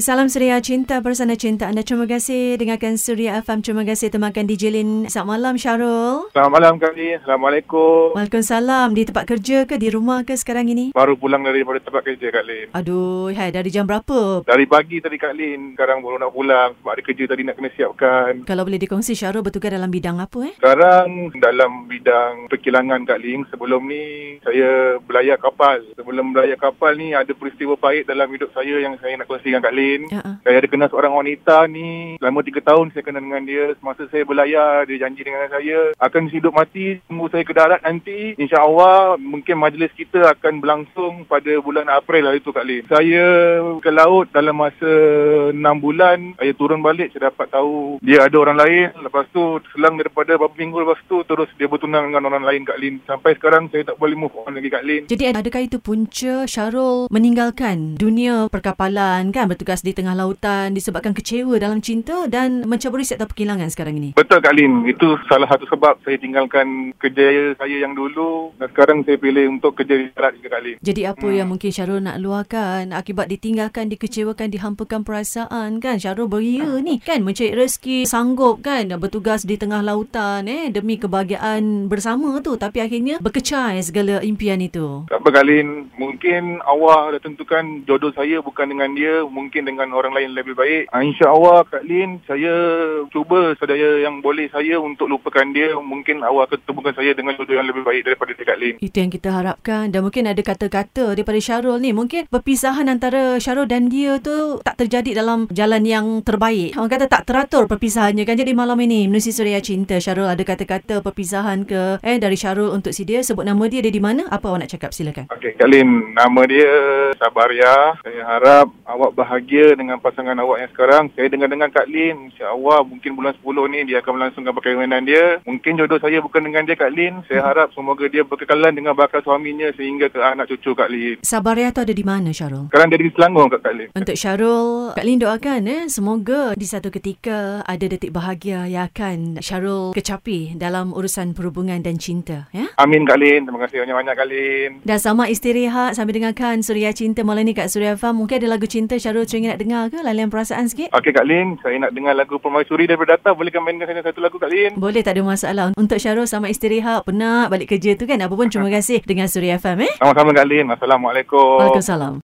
Salam Suria Cinta bersama cinta anda. Terima kasih dengarkan Suria FM. Terima kasih temankan DJ Lin. Selamat malam Syarul. Selamat malam kali. Assalamualaikum. Waalaikumsalam. Di tempat kerja ke? Di rumah ke sekarang ini? Baru pulang daripada tempat kerja Kak Lin. Aduh, hai, dari jam berapa? Dari pagi tadi Kak Lin. Sekarang baru nak pulang. Sebab ada kerja tadi nak kena siapkan. Kalau boleh dikongsi Syarul bertugas dalam bidang apa eh? Sekarang dalam bidang perkilangan Kak Lin. Sebelum ni saya belayar kapal. Sebelum belayar kapal ni ada peristiwa pahit dalam hidup saya yang saya nak kongsikan Kak Lin. Uh-uh. Saya ada kenal seorang wanita ni selama tiga tahun saya kenal dengan dia. Semasa saya berlayar, dia janji dengan saya akan hidup mati tunggu saya ke darat nanti. InsyaAllah mungkin majlis kita akan berlangsung pada bulan April hari itu Kak Lin. Saya ke laut dalam masa enam bulan. Saya turun balik, saya dapat tahu dia ada orang lain. Lepas tu selang daripada beberapa minggu lepas tu terus dia bertunang dengan orang lain Kak Lin. Sampai sekarang saya tak boleh move on lagi Kak Lin. Jadi adakah itu punca Syarul meninggalkan dunia perkapalan kan bertugas di tengah lautan disebabkan kecewa dalam cinta dan mencaburi sektor perkilangan sekarang ini? Betul Kak Lin. Itu salah satu sebab saya tinggalkan kerja saya yang dulu dan sekarang saya pilih untuk kerja di darat juga Kak Lin. Jadi apa yang mungkin Syarul nak luahkan akibat ditinggalkan, dikecewakan, dihampakan perasaan kan? Syarul beria ni kan mencari rezeki, sanggup kan bertugas di tengah lautan eh demi kebahagiaan bersama tu tapi akhirnya berkecai segala impian itu. Tak apa Kak Lin. Mungkin Allah dah tentukan jodoh saya bukan dengan dia. Mungkin dengan orang lain lebih baik. Ha, InsyaAllah Kak Lin, saya cuba sedaya yang boleh saya untuk lupakan dia. Mungkin Allah akan temukan saya dengan jodoh yang lebih baik daripada dia Kak Lin. Itu yang kita harapkan dan mungkin ada kata-kata daripada Syarul ni. Mungkin perpisahan antara Syarul dan dia tu tak terjadi dalam jalan yang terbaik. Orang kata tak teratur perpisahannya kan. Jadi malam ini Menusi Suria Cinta Syarul ada kata-kata perpisahan ke eh dari Syarul untuk si dia. Sebut nama dia, dia di mana? Apa awak nak cakap? Silakan. Okey, Kak Lin, nama dia Sabaria. Saya harap awak bahagia dengan pasangan awak yang sekarang. Saya dengar-dengar Kak Lin, insya-Allah mungkin bulan 10 ni dia akan melangsungkan perkahwinan dia. Mungkin jodoh saya bukan dengan dia Kak Lin. Saya harap semoga dia berkekalan dengan bakal suaminya sehingga ke anak cucu Kak Lin. Sabaria tu ada di mana Syarul? Sekarang dia di Selangor Kak Kak Lin. Untuk Syarul, Kak Lin doakan eh semoga di satu ketika ada detik bahagia yang akan Syarul kecapi dalam urusan perhubungan dan cinta ya. Amin Kak Lin. Terima kasih banyak-banyak Kak Lin. Dan sama istirahat sambil dengarkan Suria Cinta malam ni kat Suria Farm. Mungkin ada lagu cinta Syarul teringin nak dengar ke? Lalian perasaan sikit? Okey Kak Lin, saya nak dengar lagu Permaisuri daripada Data. Boleh kan mainkan saya satu lagu Kak Lin? Boleh tak ada masalah. Untuk Syarul sama istirahat, penat balik kerja tu kan. Apa pun terima kasih dengan Suria FM eh. Sama-sama Kak Lin. Assalamualaikum. Waalaikumsalam.